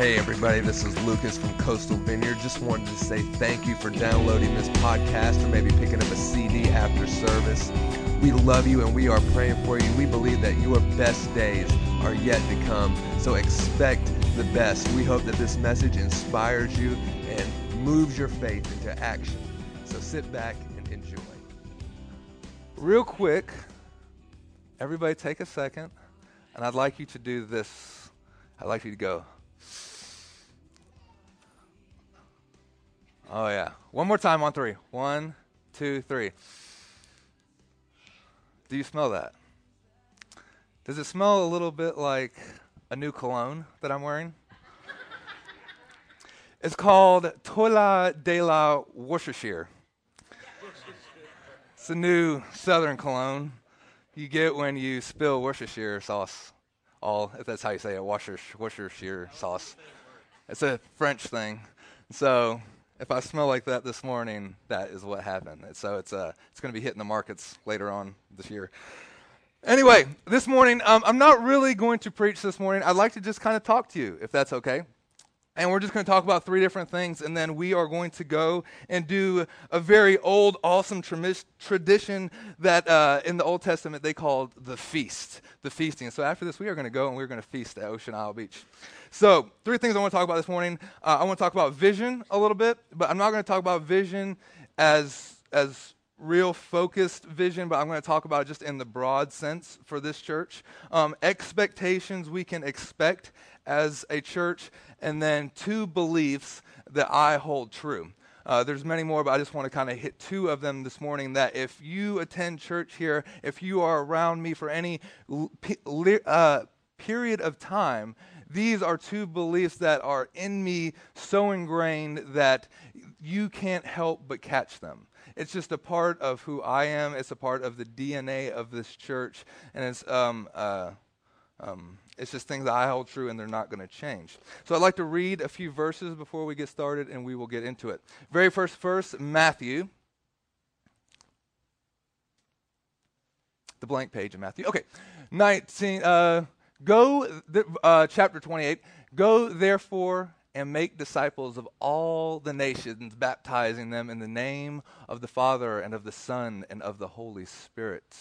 Hey, everybody, this is Lucas from Coastal Vineyard. Just wanted to say thank you for downloading this podcast or maybe picking up a CD after service. We love you and we are praying for you. We believe that your best days are yet to come, so expect the best. We hope that this message inspires you and moves your faith into action. So sit back and enjoy. Real quick, everybody take a second, and I'd like you to do this. I'd like you to go. Oh, yeah. One more time on three. One, two, three. Do you smell that? Does it smell a little bit like a new cologne that I'm wearing? it's called Toila de la Worcestershire. It's a new southern cologne you get when you spill Worcestershire sauce. All, if that's how you say it, Worcestershire sauce. It's a French thing. So if I smell like that this morning, that is what happened. So it's uh, it's going to be hitting the markets later on this year. Anyway, this morning, um, I'm not really going to preach this morning. I'd like to just kind of talk to you, if that's okay. And we're just going to talk about three different things, and then we are going to go and do a very old, awesome tradition that uh, in the Old Testament they called the feast, the feasting. So after this, we are going to go and we're going to feast at Ocean Isle Beach. So, three things I want to talk about this morning. Uh, I want to talk about vision a little bit, but I'm not going to talk about vision as as real focused vision, but I'm going to talk about just in the broad sense for this church. Um, expectations we can expect as a church, and then two beliefs that I hold true. Uh, there's many more, but I just want to kind of hit two of them this morning. That if you attend church here, if you are around me for any uh, period of time, these are two beliefs that are in me so ingrained that you can't help but catch them. It's just a part of who I am. It's a part of the DNA of this church, and it's um, uh, um, it's just things that I hold true, and they're not going to change. So I'd like to read a few verses before we get started, and we will get into it. Very first verse, Matthew. The blank page of Matthew. Okay, 19. Uh, Go, uh, chapter 28, go therefore and make disciples of all the nations, baptizing them in the name of the Father and of the Son and of the Holy Spirit,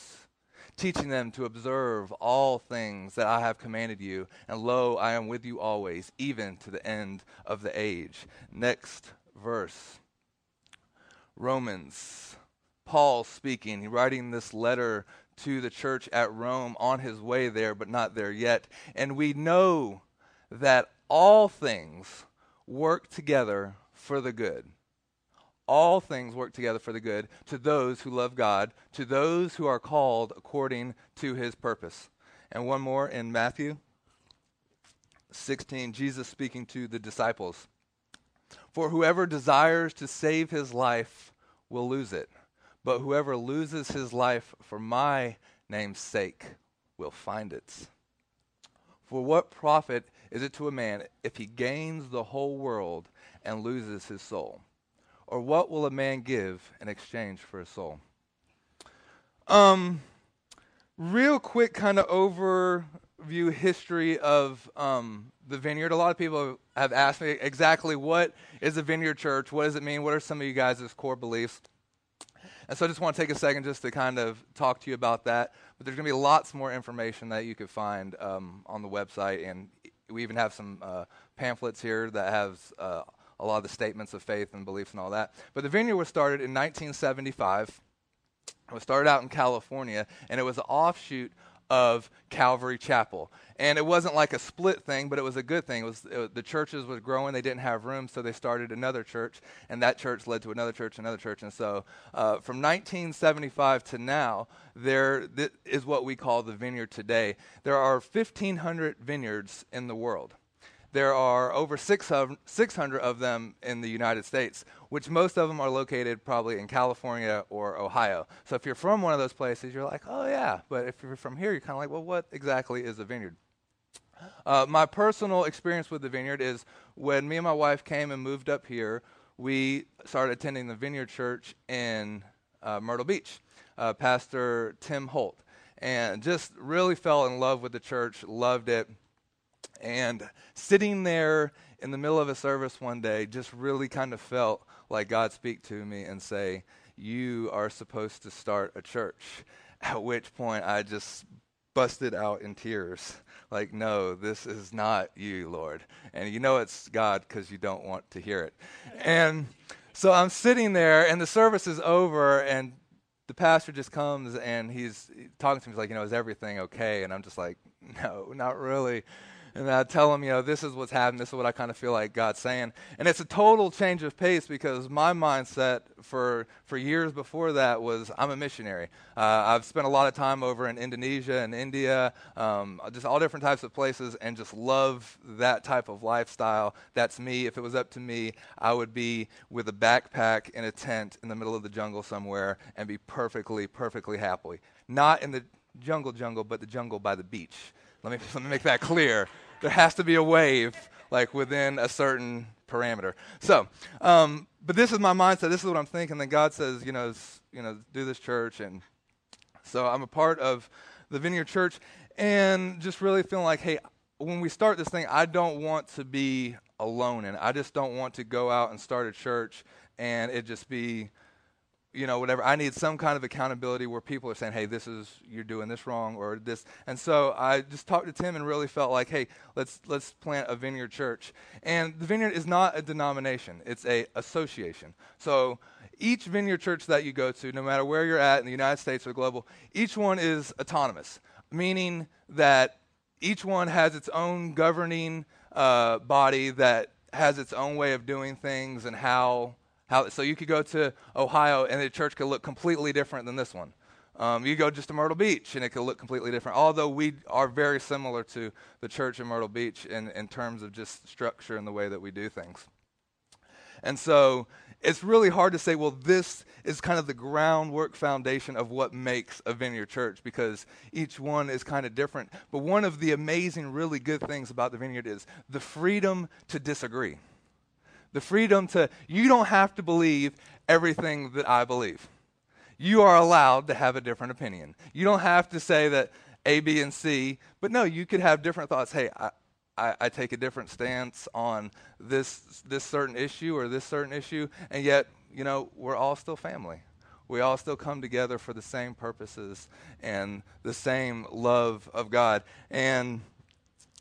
teaching them to observe all things that I have commanded you. And lo, I am with you always, even to the end of the age. Next verse Romans. Paul speaking, writing this letter to the church at Rome on his way there, but not there yet. And we know that all things work together for the good. All things work together for the good to those who love God, to those who are called according to his purpose. And one more in Matthew 16, Jesus speaking to the disciples. For whoever desires to save his life will lose it but whoever loses his life for my name's sake will find it. For what profit is it to a man if he gains the whole world and loses his soul? Or what will a man give in exchange for a soul? Um, real quick, kind of overview history of um, the vineyard. A lot of people have asked me exactly what is a vineyard church? What does it mean? What are some of you guys' core beliefs? And so I just want to take a second just to kind of talk to you about that. But there's going to be lots more information that you could find um, on the website. And we even have some uh, pamphlets here that have uh, a lot of the statements of faith and beliefs and all that. But the vineyard was started in 1975. It was started out in California, and it was an offshoot of Calvary Chapel. And it wasn't like a split thing, but it was a good thing. It was, it, the churches was growing; they didn't have room, so they started another church, and that church led to another church, another church, and so uh, from 1975 to now, there is what we call the vineyard today. There are 1,500 vineyards in the world there are over 600 of them in the United States, which most of them are located probably in California or Ohio. So if you're from one of those places, you're like, oh yeah. But if you're from here, you're kind of like, well, what exactly is a vineyard? Uh, my personal experience with the vineyard is when me and my wife came and moved up here, we started attending the vineyard church in uh, Myrtle Beach. Uh, Pastor Tim Holt. And just really fell in love with the church, loved it And sitting there in the middle of a service one day, just really kind of felt like God speak to me and say, You are supposed to start a church. At which point I just busted out in tears. Like, no, this is not you, Lord. And you know it's God because you don't want to hear it. And so I'm sitting there, and the service is over, and the pastor just comes and he's talking to me. He's like, you know, is everything okay? And I'm just like, no, not really and I tell them, you know, this is what's happening. This is what I kind of feel like God's saying. And it's a total change of pace because my mindset for for years before that was I'm a missionary. Uh, I've spent a lot of time over in Indonesia and India, um, just all different types of places, and just love that type of lifestyle. That's me. If it was up to me, I would be with a backpack in a tent in the middle of the jungle somewhere and be perfectly, perfectly happy. Not in the jungle jungle, but the jungle by the beach. Let me, let me make that clear. There has to be a wave, like within a certain parameter. So, um, but this is my mindset. This is what I'm thinking. Then God says, you know, you know, do this church, and so I'm a part of the Vineyard Church, and just really feeling like, hey, when we start this thing, I don't want to be alone, and I just don't want to go out and start a church and it just be you know, whatever. I need some kind of accountability where people are saying, hey, this is, you're doing this wrong or this. And so I just talked to Tim and really felt like, hey, let's, let's plant a vineyard church. And the vineyard is not a denomination, it's a association. So each vineyard church that you go to, no matter where you're at in the United States or global, each one is autonomous, meaning that each one has its own governing uh, body that has its own way of doing things and how how, so you could go to Ohio and the church could look completely different than this one. Um, you go just to Myrtle Beach and it could look completely different. Although we are very similar to the church in Myrtle Beach in, in terms of just structure and the way that we do things. And so it's really hard to say, well, this is kind of the groundwork foundation of what makes a vineyard church because each one is kind of different. But one of the amazing, really good things about the vineyard is the freedom to disagree the freedom to, you don't have to believe everything that I believe. You are allowed to have a different opinion. You don't have to say that A, B, and C, but no, you could have different thoughts. Hey, I, I, I take a different stance on this, this certain issue or this certain issue, and yet, you know, we're all still family. We all still come together for the same purposes and the same love of God. And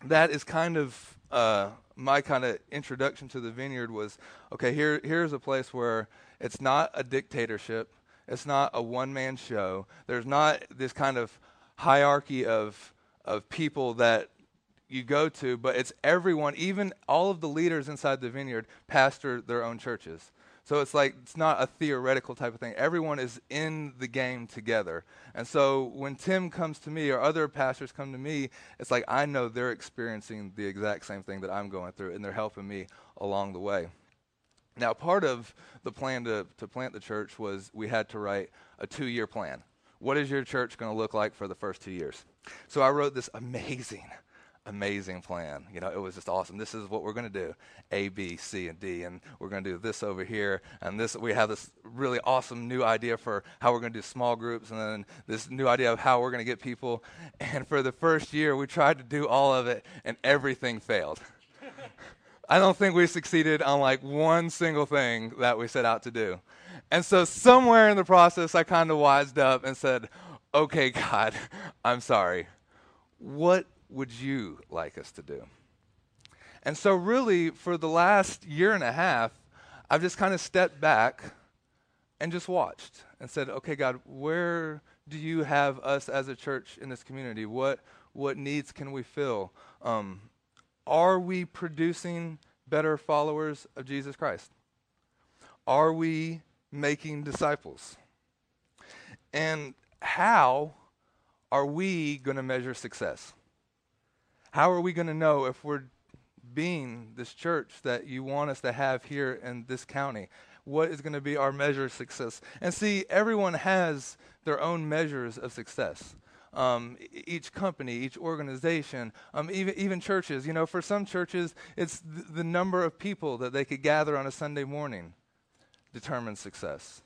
that is kind of uh, my kind of introduction to the vineyard was okay, here, here's a place where it's not a dictatorship, it's not a one man show, there's not this kind of hierarchy of, of people that you go to, but it's everyone, even all of the leaders inside the vineyard, pastor their own churches. So it's like it's not a theoretical type of thing. Everyone is in the game together. And so when Tim comes to me or other pastors come to me, it's like I know they're experiencing the exact same thing that I'm going through and they're helping me along the way. Now, part of the plan to, to plant the church was we had to write a two year plan. What is your church going to look like for the first two years? So I wrote this amazing amazing plan. You know, it was just awesome. This is what we're going to do A, B, C, and D. And we're going to do this over here. And this, we have this really awesome new idea for how we're going to do small groups. And then this new idea of how we're going to get people. And for the first year, we tried to do all of it, and everything failed. I don't think we succeeded on like one single thing that we set out to do. And so, somewhere in the process, I kind of wised up and said, Okay, God, I'm sorry. What would you like us to do? And so, really, for the last year and a half, I've just kind of stepped back and just watched and said, okay, God, where do you have us as a church in this community? What, what needs can we fill? Um, are we producing better followers of Jesus Christ? Are we making disciples? And how are we going to measure success? How are we going to know if we're being this church that you want us to have here in this county? What is going to be our measure of success? And see, everyone has their own measures of success. Um, each company, each organization, um, even, even churches. You know, for some churches, it's th- the number of people that they could gather on a Sunday morning determines success.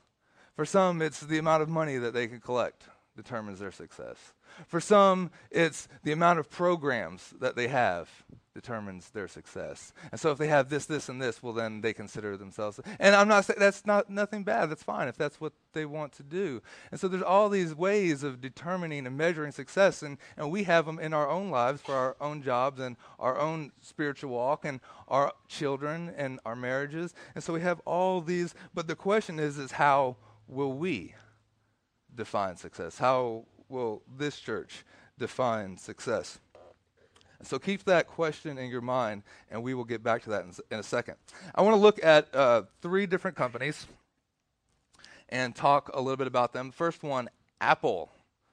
For some, it's the amount of money that they can collect determines their success. For some, it's the amount of programs that they have determines their success. And so if they have this, this, and this, well, then they consider themselves. And I'm not saying that's not nothing bad. That's fine if that's what they want to do. And so there's all these ways of determining and measuring success, and, and we have them in our own lives for our own jobs and our own spiritual walk and our children and our marriages. And so we have all these. But the question is, is how will we define success? How will this church define success? So keep that question in your mind, and we will get back to that in, in a second. I want to look at uh, three different companies and talk a little bit about them. First one, Apple.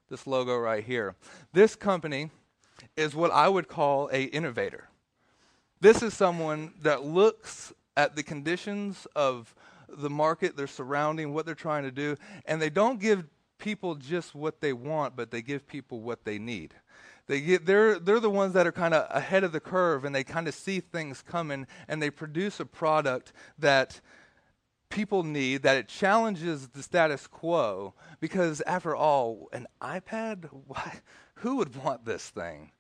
This logo right here. This company is what I would call a innovator. This is someone that looks at the conditions of the market, their surrounding, what they're trying to do, and they don't give people just what they want, but they give people what they need. They get, they're, they're the ones that are kind of ahead of the curve and they kind of see things coming and they produce a product that people need, that it challenges the status quo. Because after all, an iPad, why, who would want this thing?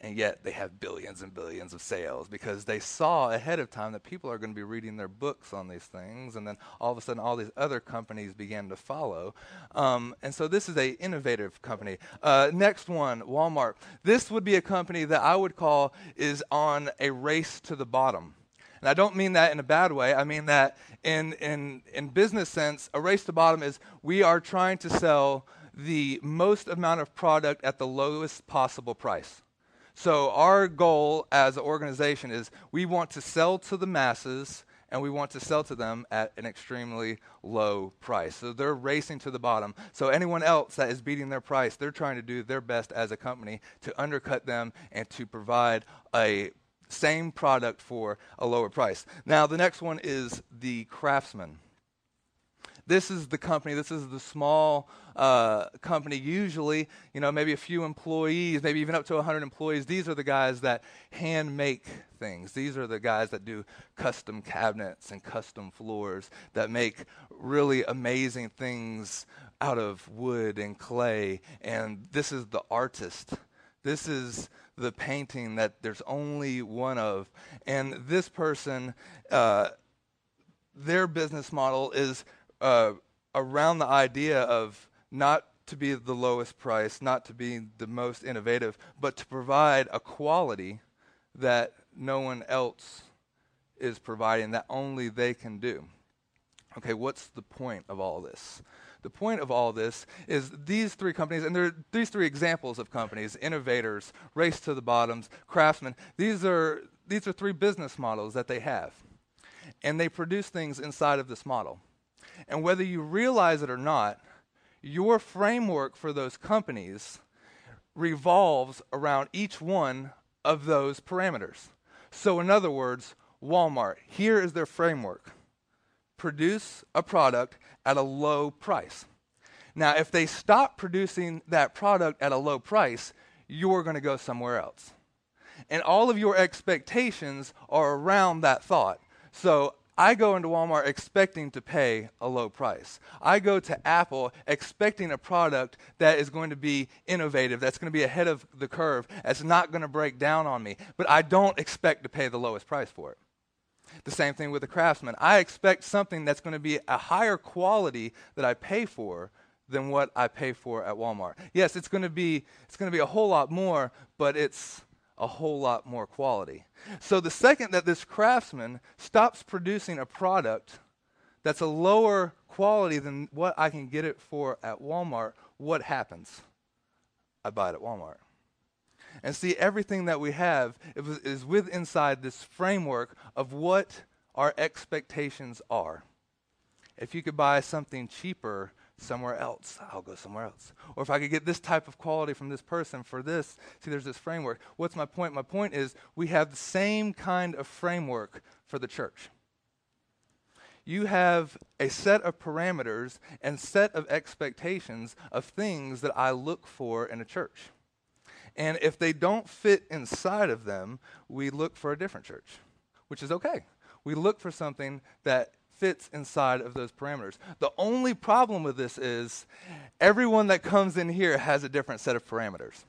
And yet they have billions and billions of sales because they saw ahead of time that people are going to be reading their books on these things and then all of a sudden all these other companies began to follow um, and so this is a innovative company uh, next one walmart this would be a company that i would call is on a race to the bottom and I don't mean that in a bad way. I mean that in, in, in business sense, a race to the bottom is we are trying to sell the most amount of product at the lowest possible price. So, our goal as an organization is we want to sell to the masses and we want to sell to them at an extremely low price. So, they're racing to the bottom. So, anyone else that is beating their price, they're trying to do their best as a company to undercut them and to provide a same product for a lower price. Now, the next one is the craftsman. This is the company, this is the small uh, company. Usually, you know, maybe a few employees, maybe even up to 100 employees. These are the guys that hand make things. These are the guys that do custom cabinets and custom floors that make really amazing things out of wood and clay. And this is the artist. This is the painting that there's only one of. And this person, uh, their business model is uh, around the idea of not to be the lowest price, not to be the most innovative, but to provide a quality that no one else is providing, that only they can do. Okay, what's the point of all this? The point of all this is these three companies, and there are these three examples of companies innovators, race to the bottoms, craftsmen. These are, these are three business models that they have. And they produce things inside of this model. And whether you realize it or not, your framework for those companies revolves around each one of those parameters. So, in other words, Walmart, here is their framework produce a product at a low price. Now, if they stop producing that product at a low price, you're going to go somewhere else. And all of your expectations are around that thought. So, I go into Walmart expecting to pay a low price. I go to Apple expecting a product that is going to be innovative, that's going to be ahead of the curve, that's not going to break down on me. But I don't expect to pay the lowest price for it. The same thing with the craftsman. I expect something that's going to be a higher quality that I pay for than what I pay for at Walmart. Yes, it's going to be it's going to be a whole lot more, but it's a whole lot more quality. So the second that this craftsman stops producing a product that's a lower quality than what I can get it for at Walmart, what happens? I buy it at Walmart. And see, everything that we have is with inside this framework of what our expectations are. If you could buy something cheaper, somewhere else, I'll go somewhere else. Or if I could get this type of quality from this person for this, see, there's this framework. What's my point? My point is we have the same kind of framework for the church. You have a set of parameters and set of expectations of things that I look for in a church. And if they don't fit inside of them, we look for a different church, which is okay. We look for something that fits inside of those parameters. The only problem with this is everyone that comes in here has a different set of parameters,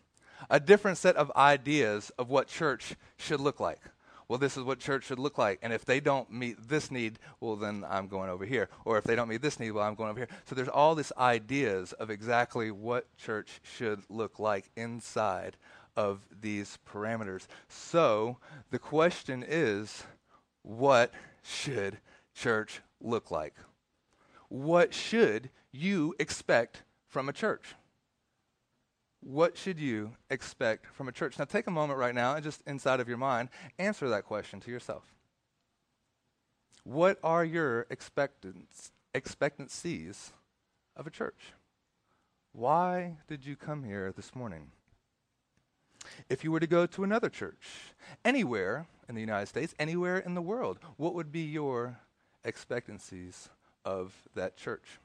a different set of ideas of what church should look like. Well, this is what church should look like. And if they don't meet this need, well, then I'm going over here. Or if they don't meet this need, well, I'm going over here. So there's all these ideas of exactly what church should look like inside of these parameters. So the question is what should church look like? What should you expect from a church? What should you expect from a church? Now, take a moment right now and just inside of your mind, answer that question to yourself. What are your expectancies of a church? Why did you come here this morning? If you were to go to another church, anywhere in the United States, anywhere in the world, what would be your expectancies of that church?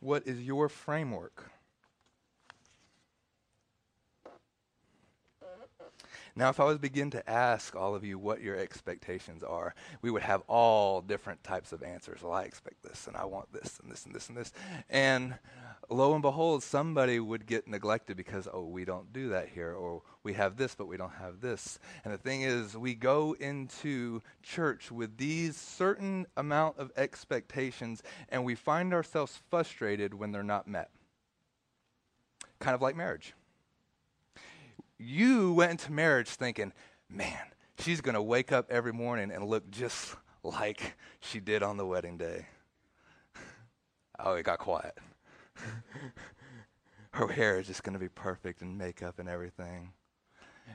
What is your framework? Now, if I was begin to ask all of you what your expectations are, we would have all different types of answers. Well, I expect this, and I want this, and this, and this, and this. And lo and behold, somebody would get neglected because, oh, we don't do that here, or we have this, but we don't have this. And the thing is, we go into church with these certain amount of expectations, and we find ourselves frustrated when they're not met. Kind of like marriage you went into marriage thinking, man, she's going to wake up every morning and look just like she did on the wedding day. oh, it got quiet. Her hair is just going to be perfect and makeup and everything.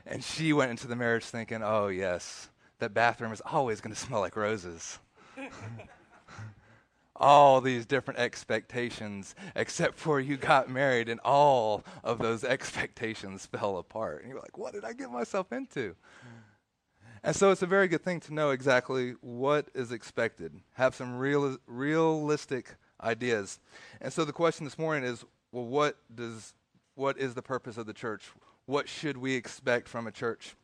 And she went into the marriage thinking, oh, yes, that bathroom is always going to smell like roses all these different expectations, except for you got married and all of those expectations fell apart. And you're like, what did I get myself into? And so it's a very good thing to know exactly what is expected, have some real, realistic ideas. And so the question this morning is well, what, does, what is the purpose of the church? What should we expect from a church?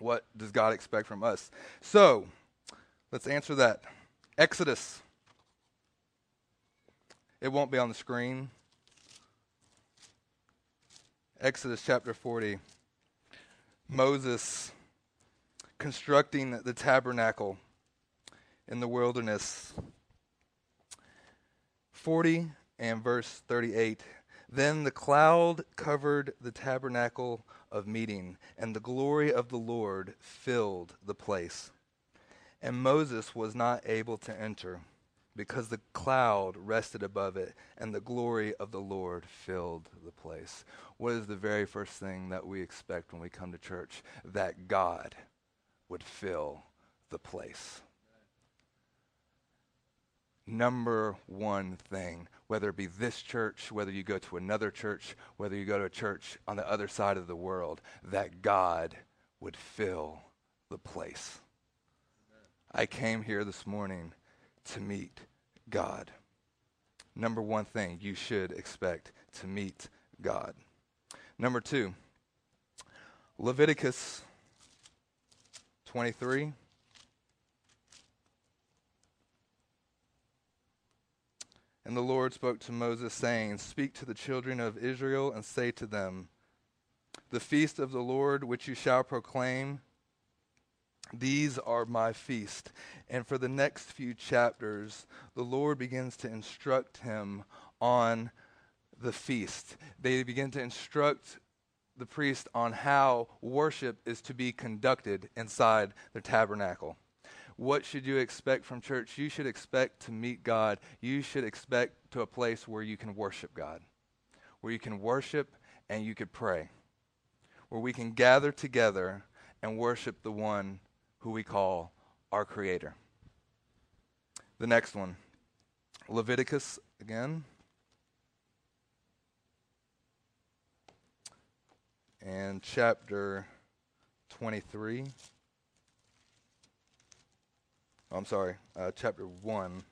What does God expect from us? So let's answer that. Exodus it won't be on the screen. Exodus chapter 40. Moses constructing the tabernacle in the wilderness. 40 and verse 38. Then the cloud covered the tabernacle of meeting, and the glory of the Lord filled the place. And Moses was not able to enter because the cloud rested above it and the glory of the Lord filled the place. What is the very first thing that we expect when we come to church? That God would fill the place. Number one thing, whether it be this church, whether you go to another church, whether you go to a church on the other side of the world, that God would fill the place. I came here this morning to meet God. Number one thing you should expect to meet God. Number two, Leviticus 23. And the Lord spoke to Moses, saying, Speak to the children of Israel and say to them, The feast of the Lord which you shall proclaim these are my feast. And for the next few chapters, the Lord begins to instruct him on the feast. They begin to instruct the priest on how worship is to be conducted inside the tabernacle. What should you expect from church? You should expect to meet God. You should expect to a place where you can worship God, where you can worship and you could pray, where we can gather together and worship the one who we call our Creator. The next one, Leviticus again. And chapter 23. Oh, I'm sorry, uh, chapter 1.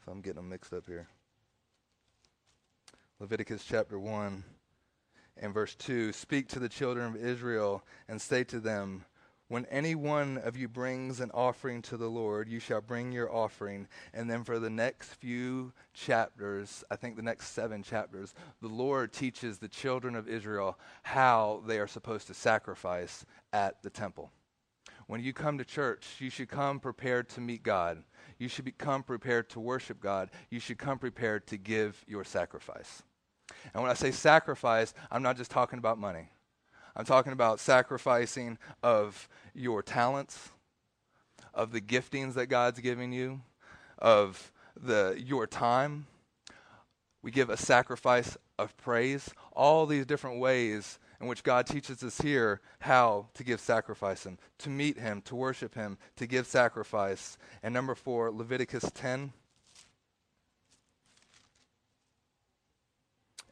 If I'm getting them mixed up here. Leviticus chapter 1. and verse 2 Speak to the children of Israel and say to them, when any one of you brings an offering to the Lord, you shall bring your offering. And then for the next few chapters, I think the next seven chapters, the Lord teaches the children of Israel how they are supposed to sacrifice at the temple. When you come to church, you should come prepared to meet God. You should be, come prepared to worship God. You should come prepared to give your sacrifice. And when I say sacrifice, I'm not just talking about money. I'm talking about sacrificing of your talents, of the giftings that God's giving you, of the your time. We give a sacrifice of praise. All these different ways in which God teaches us here how to give sacrifice Him, to meet Him, to worship Him, to give sacrifice. And number four, Leviticus 10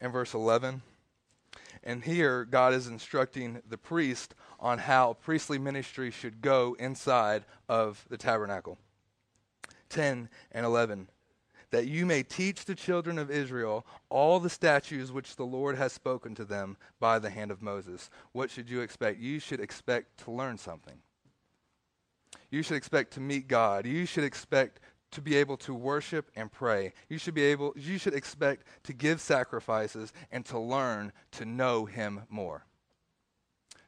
and verse 11. And here, God is instructing the priest on how priestly ministry should go inside of the tabernacle. 10 and 11. That you may teach the children of Israel all the statutes which the Lord has spoken to them by the hand of Moses. What should you expect? You should expect to learn something. You should expect to meet God. You should expect to be able to worship and pray. You should be able you should expect to give sacrifices and to learn to know him more.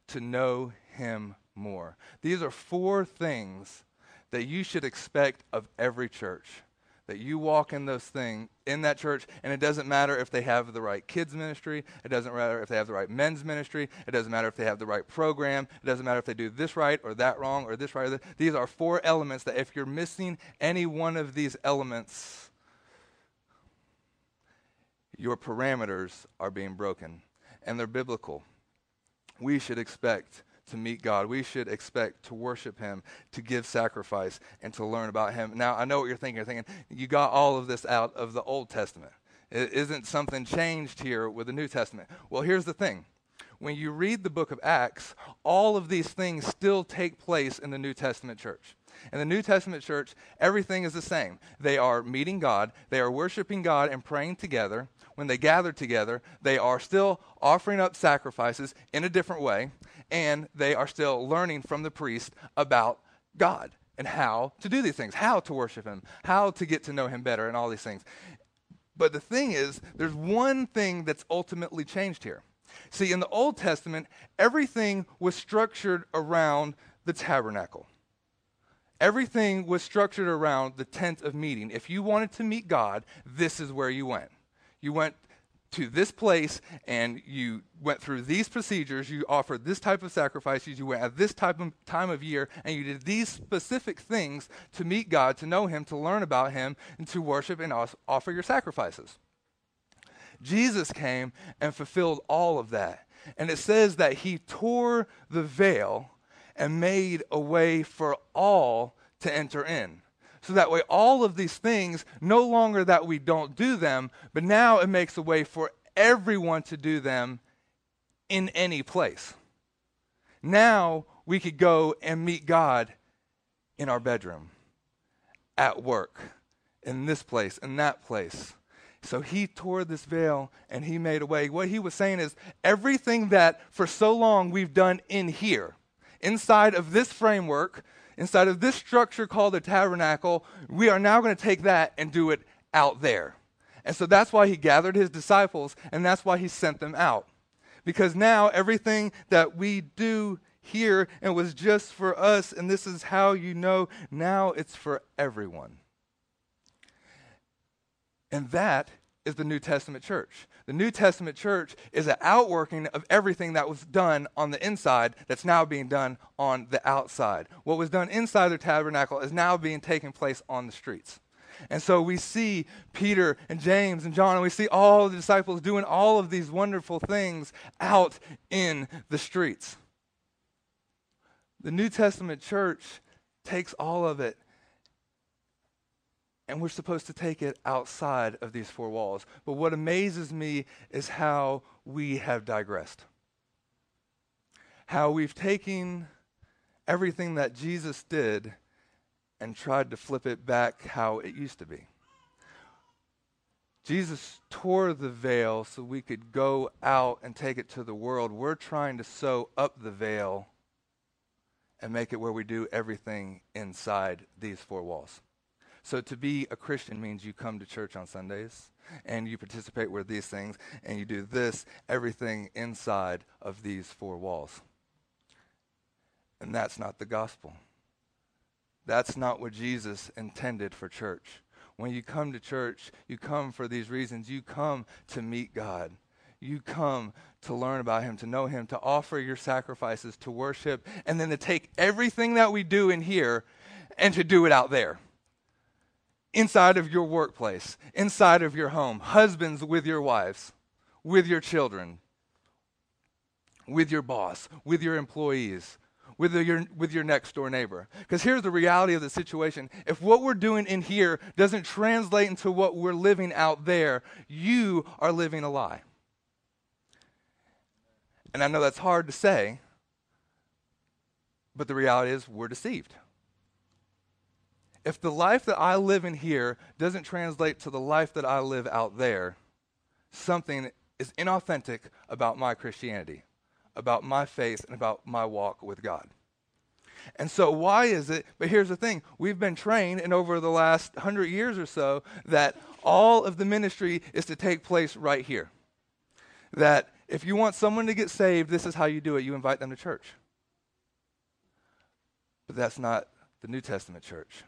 To know him more. These are four things that you should expect of every church that you walk in those things in that church and it doesn't matter if they have the right kids ministry it doesn't matter if they have the right men's ministry it doesn't matter if they have the right program it doesn't matter if they do this right or that wrong or this right or that. these are four elements that if you're missing any one of these elements your parameters are being broken and they're biblical we should expect to meet God. We should expect to worship Him, to give sacrifice, and to learn about Him. Now, I know what you're thinking. You're thinking, you got all of this out of the Old Testament. It isn't something changed here with the New Testament. Well, here's the thing. When you read the book of Acts, all of these things still take place in the New Testament church. In the New Testament church, everything is the same. They are meeting God, they are worshiping God and praying together. When they gather together, they are still offering up sacrifices in a different way, and they are still learning from the priest about God and how to do these things, how to worship Him, how to get to know Him better, and all these things. But the thing is, there's one thing that's ultimately changed here. See, in the Old Testament, everything was structured around the tabernacle. Everything was structured around the tent of meeting. If you wanted to meet God, this is where you went. You went to this place and you went through these procedures, you offered this type of sacrifices, you went at this type of time of year, and you did these specific things to meet God, to know Him, to learn about Him, and to worship and offer your sacrifices. Jesus came and fulfilled all of that. And it says that He tore the veil and made a way for all to enter in. So that way, all of these things, no longer that we don't do them, but now it makes a way for everyone to do them in any place. Now we could go and meet God in our bedroom, at work, in this place, in that place. So he tore this veil and he made a way. What he was saying is everything that for so long we've done in here, inside of this framework, inside of this structure called the tabernacle, we are now going to take that and do it out there. And so that's why he gathered his disciples and that's why he sent them out. Because now everything that we do here and was just for us, and this is how you know now it's for everyone. And that is the New Testament church. The New Testament church is an outworking of everything that was done on the inside that's now being done on the outside. What was done inside the tabernacle is now being taken place on the streets. And so we see Peter and James and John, and we see all the disciples doing all of these wonderful things out in the streets. The New Testament church takes all of it and we're supposed to take it outside of these four walls. But what amazes me is how we have digressed. How we've taken everything that Jesus did and tried to flip it back how it used to be. Jesus tore the veil so we could go out and take it to the world. We're trying to sew up the veil and make it where we do everything inside these four walls. So to be a Christian means you come to church on Sundays and you participate with these things and you do this, everything inside of these four walls. And that's not the gospel. That's not what Jesus intended for church. When you come to church, you come for these reasons. You come to meet God. You come to learn about Him, to know Him, to offer your sacrifices, to worship, and then to take everything that we do in here and to do it out there. Inside of your workplace, inside of your home, husbands with your wives, with your children, with your boss, with your employees, with your, with your next door neighbor. Because here's the reality of the situation if what we're doing in here doesn't translate into what we're living out there, you are living a lie. And I know that's hard to say, but the reality is we're deceived. If the life that I live in here doesn't translate to the life that I live out there, something is inauthentic about my Christianity about my faith and about my walk with God. And so, why is it? But here's the thing we've been trained, and over the last hundred years or so, that all of the ministry is to take place right here. That if you want someone to get saved, this is how you do it you invite them to church. But that's not the New Testament church.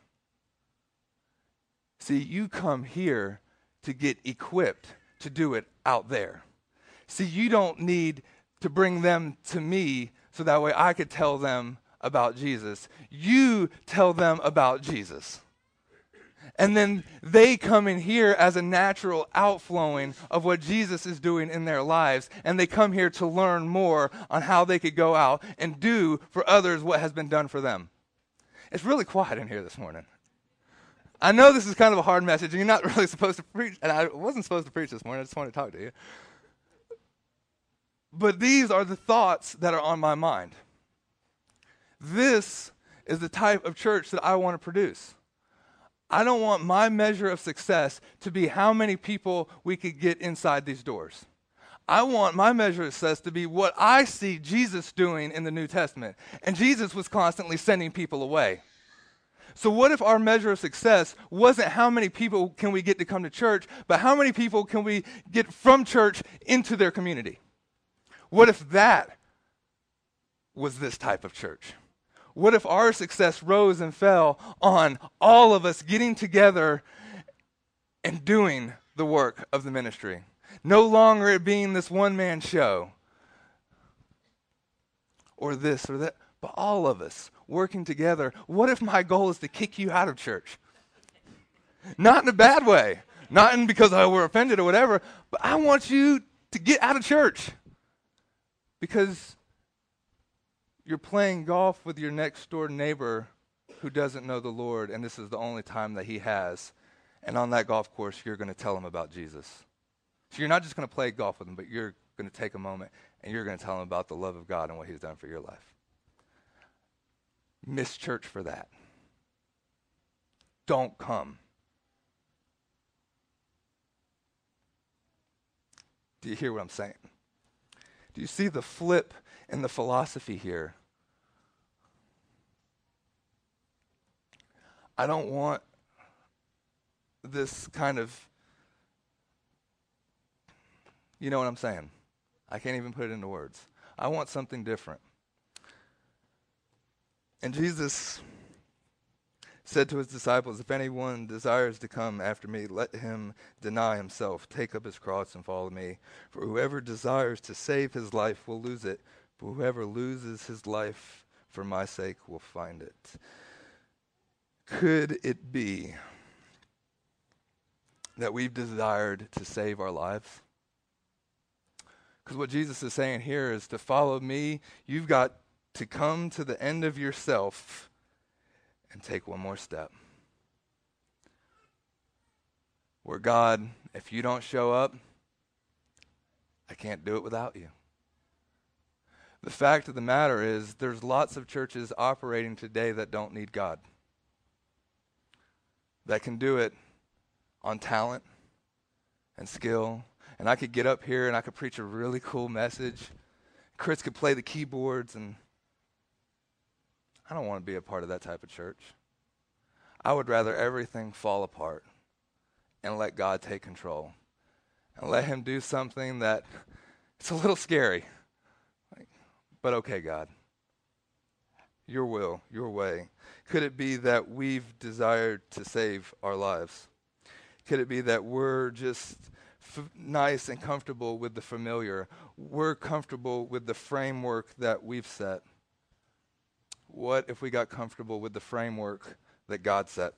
See, you come here to get equipped to do it out there. See, you don't need to bring them to me so that way I could tell them about Jesus. You tell them about Jesus. And then they come in here as a natural outflowing of what Jesus is doing in their lives. And they come here to learn more on how they could go out and do for others what has been done for them. It's really quiet in here this morning. I know this is kind of a hard message, and you're not really supposed to preach. And I wasn't supposed to preach this morning. I just wanted to talk to you. But these are the thoughts that are on my mind. This is the type of church that I want to produce. I don't want my measure of success to be how many people we could get inside these doors. I want my measure of success to be what I see Jesus doing in the New Testament. And Jesus was constantly sending people away. So what if our measure of success wasn't how many people can we get to come to church, but how many people can we get from church into their community? What if that was this type of church? What if our success rose and fell on all of us getting together and doing the work of the ministry? No longer it being this one man show or this or that, but all of us working together. What if my goal is to kick you out of church? Not in a bad way, not in because I were offended or whatever, but I want you to get out of church because you're playing golf with your next door neighbor who doesn't know the Lord, and this is the only time that he has. And on that golf course, you're going to tell him about Jesus. So you're not just going to play golf with him, but you're going to take a moment and you're going to tell him about the love of God and what he's done for your life. Miss church for that. Don't come. Do you hear what I'm saying? Do you see the flip in the philosophy here? I don't want this kind of, you know what I'm saying? I can't even put it into words. I want something different. And Jesus said to his disciples, If anyone desires to come after me, let him deny himself, take up his cross, and follow me. For whoever desires to save his life will lose it, but whoever loses his life for my sake will find it. Could it be that we've desired to save our lives? Because what Jesus is saying here is to follow me, you've got to come to the end of yourself and take one more step. Where God, if you don't show up, I can't do it without you. The fact of the matter is, there's lots of churches operating today that don't need God, that can do it on talent, and skill. And I could get up here and I could preach a really cool message. Chris could play the keyboards, and I don't want to be a part of that type of church. I would rather everything fall apart and let God take control and let Him do something that it's a little scary. But okay, God. Your will, your way. Could it be that we've desired to save our lives? Could it be that we're just f- nice and comfortable with the familiar? We're comfortable with the framework that we've set. What if we got comfortable with the framework that God set?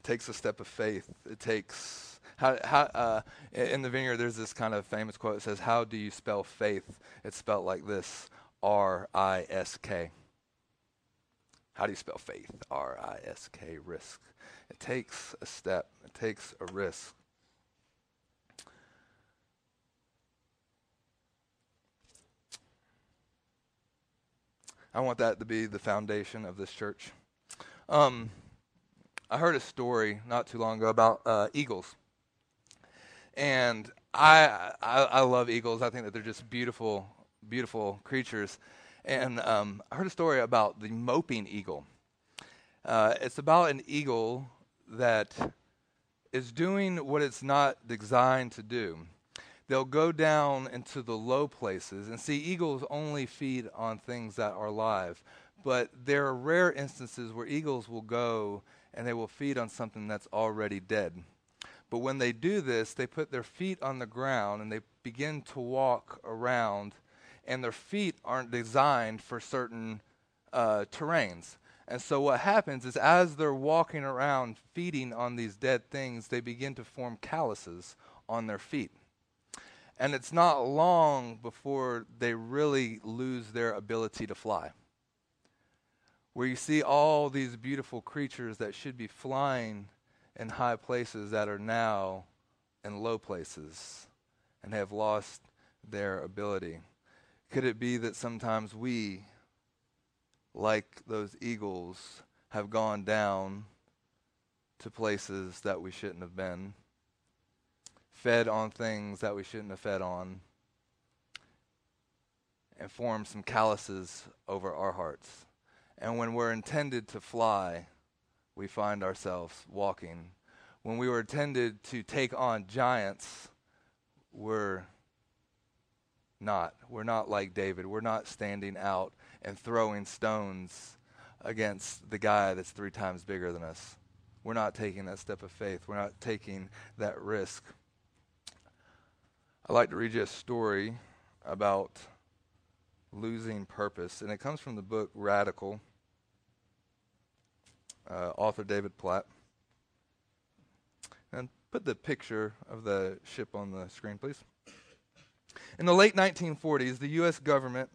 It takes a step of faith. It takes how, how, uh, in the vineyard, there's this kind of famous quote that says, How do you spell faith? It's spelled like this R I S K. How do you spell faith? R I S K, risk. It takes a step, it takes a risk. I want that to be the foundation of this church. Um, I heard a story not too long ago about uh, eagles, and I, I, I love eagles. I think that they're just beautiful, beautiful creatures. And um, I heard a story about the moping eagle. Uh, it's about an eagle that is doing what it's not designed to do. They'll go down into the low places, and see, eagles only feed on things that are live. But there are rare instances where eagles will go and they will feed on something that's already dead. But when they do this, they put their feet on the ground and they begin to walk around, and their feet aren't designed for certain uh, terrains. And so what happens is as they're walking around feeding on these dead things, they begin to form calluses on their feet. And it's not long before they really lose their ability to fly where you see all these beautiful creatures that should be flying in high places that are now in low places and have lost their ability. Could it be that sometimes we, like those eagles, have gone down to places that we shouldn't have been, fed on things that we shouldn't have fed on, and formed some calluses over our hearts? And when we're intended to fly, we find ourselves walking. When we were intended to take on giants, we're not. We're not like David. We're not standing out and throwing stones against the guy that's three times bigger than us. We're not taking that step of faith. We're not taking that risk. I'd like to read you a story about losing purpose, and it comes from the book Radical uh, author David Platt. And put the picture of the ship on the screen, please. In the late 1940s, the U.S. government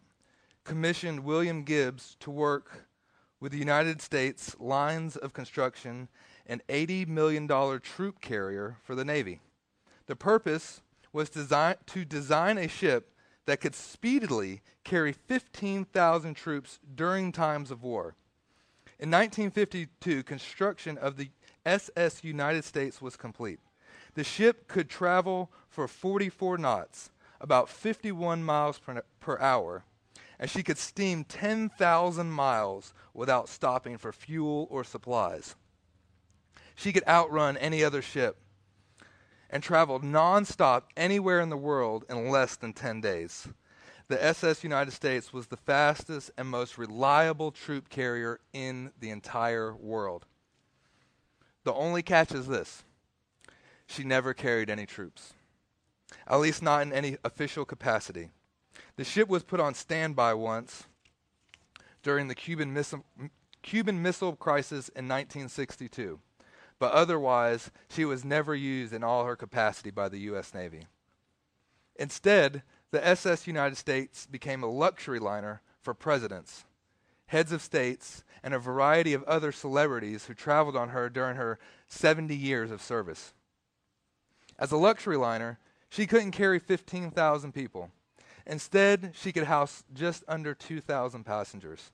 commissioned William Gibbs to work with the United States Lines of Construction an $80 million troop carrier for the Navy. The purpose was design, to design a ship that could speedily carry 15,000 troops during times of war. In 1952, construction of the SS United States was complete. The ship could travel for 44 knots, about 51 miles per, per hour, and she could steam 10,000 miles without stopping for fuel or supplies. She could outrun any other ship and traveled nonstop anywhere in the world in less than 10 days the SS United States was the fastest and most reliable troop carrier in the entire world. The only catch is this she never carried any troops, at least not in any official capacity. The ship was put on standby once during the Cuban Missile, Cuban Missile Crisis in 1962, but otherwise, she was never used in all her capacity by the U.S. Navy. Instead, the SS United States became a luxury liner for presidents, heads of states, and a variety of other celebrities who traveled on her during her 70 years of service. As a luxury liner, she couldn't carry 15,000 people. Instead, she could house just under 2,000 passengers.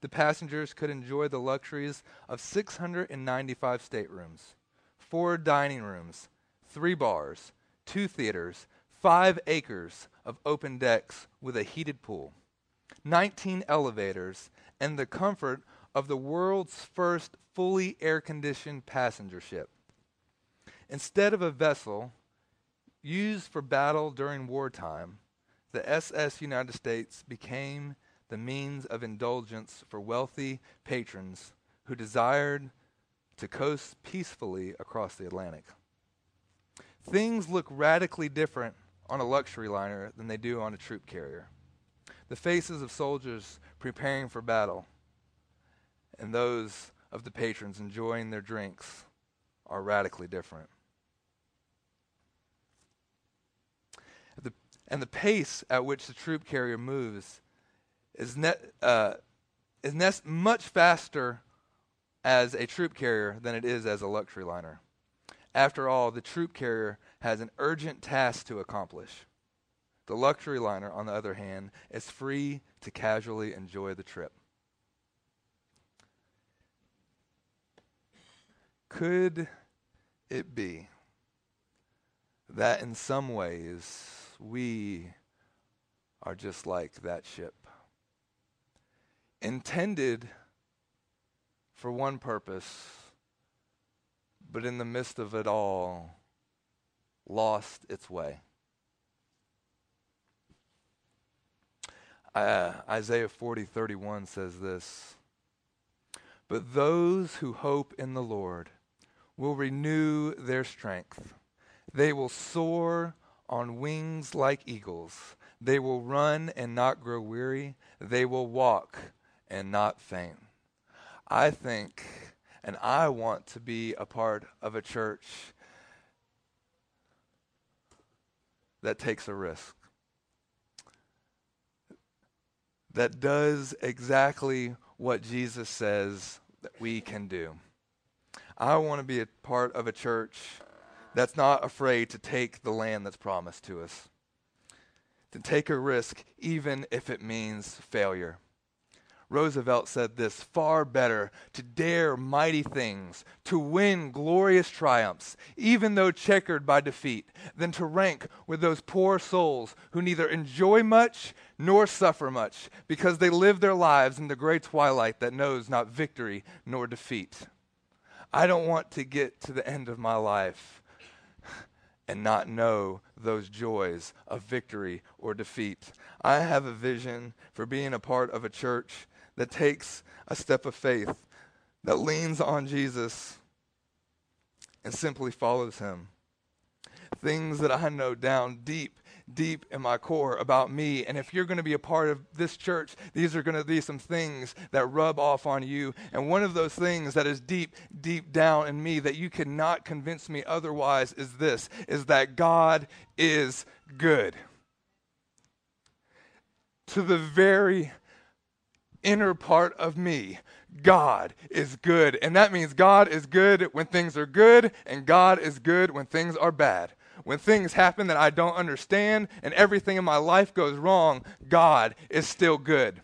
The passengers could enjoy the luxuries of 695 staterooms, four dining rooms, three bars, two theaters, five acres of open decks with a heated pool, 19 elevators, and the comfort of the world's first fully air conditioned passenger ship. Instead of a vessel used for battle during wartime, the SS United States became the means of indulgence for wealthy patrons who desired to coast peacefully across the Atlantic. Things look radically different on a luxury liner than they do on a troop carrier. The faces of soldiers preparing for battle and those of the patrons enjoying their drinks are radically different. The, and the pace at which the troop carrier moves is, ne- uh, is ne- much faster as a troop carrier than it is as a luxury liner. After all, the troop carrier has an urgent task to accomplish. The luxury liner, on the other hand, is free to casually enjoy the trip. Could it be that in some ways we are just like that ship? Intended for one purpose, but in the midst of it all, lost its way. Uh, Isaiah 40, 31 says this But those who hope in the Lord will renew their strength. They will soar on wings like eagles. They will run and not grow weary. They will walk and not faint. I think and I want to be a part of a church that takes a risk, that does exactly what Jesus says that we can do. I want to be a part of a church that's not afraid to take the land that's promised to us, to take a risk, even if it means failure. Roosevelt said this far better to dare mighty things, to win glorious triumphs, even though checkered by defeat, than to rank with those poor souls who neither enjoy much nor suffer much, because they live their lives in the gray twilight that knows not victory nor defeat. I don't want to get to the end of my life and not know those joys of victory or defeat. I have a vision for being a part of a church that takes a step of faith, that leans on Jesus and simply follows him. Things that I know down deep, deep in my core about me. And if you're going to be a part of this church, these are going to be some things that rub off on you. And one of those things that is deep, deep down in me that you cannot convince me otherwise is this is that God is good. To the very inner part of me. God is good. And that means God is good when things are good, and God is good when things are bad. When things happen that I don't understand and everything in my life goes wrong, God is still good.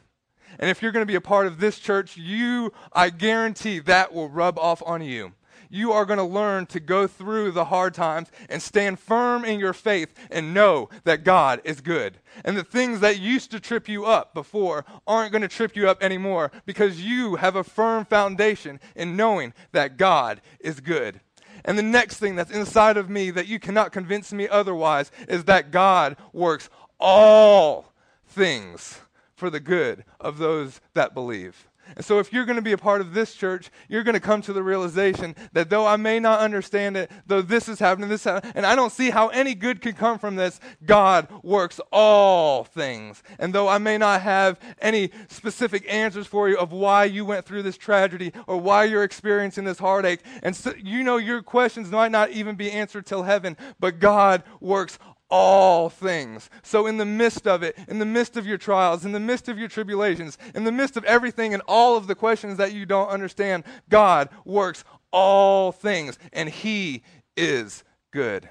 And if you're going to be a part of this church, you, I guarantee that will rub off on you you are going to learn to go through the hard times and stand firm in your faith and know that God is good. And the things that used to trip you up before aren't going to trip you up anymore because you have a firm foundation in knowing that God is good. And the next thing that's inside of me that you cannot convince me otherwise is that God works all things for the good of those that believe. And so, if you're going to be a part of this church, you're going to come to the realization that though I may not understand it, though this is happening, this and I don't see how any good can come from this, God works all things. And though I may not have any specific answers for you of why you went through this tragedy or why you're experiencing this heartache, and so, you know your questions might not even be answered till heaven, but God works all things. So, in the midst of it, in the midst of your trials, in the midst of your tribulations, in the midst of everything and all of the questions that you don't understand, God works all things, and He is good.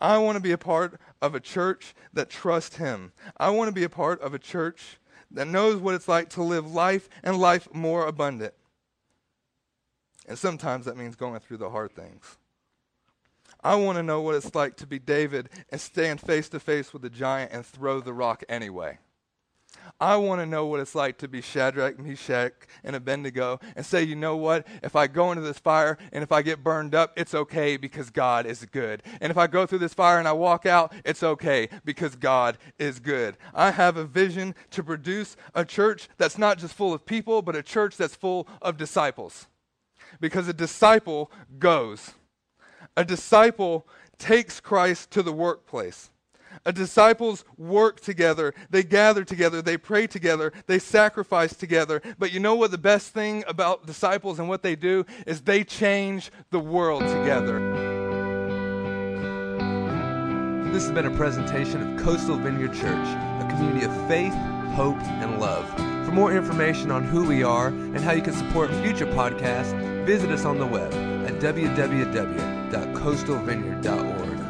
I want to be a part of a church that trusts Him. I want to be a part of a church that knows what it's like to live life and life more abundant. And sometimes that means going through the hard things. I want to know what it's like to be David and stand face to face with the giant and throw the rock anyway. I want to know what it's like to be Shadrach, Meshach, and Abednego and say, you know what? If I go into this fire and if I get burned up, it's okay because God is good. And if I go through this fire and I walk out, it's okay because God is good. I have a vision to produce a church that's not just full of people, but a church that's full of disciples. Because a disciple goes. A disciple takes Christ to the workplace. A disciples work together, they gather together, they pray together, they sacrifice together. But you know what the best thing about disciples and what they do is they change the world together. This has been a presentation of Coastal Vineyard Church, a community of faith, hope, and love. For more information on who we are and how you can support future podcasts, visit us on the web at www.coastalvineyard.org.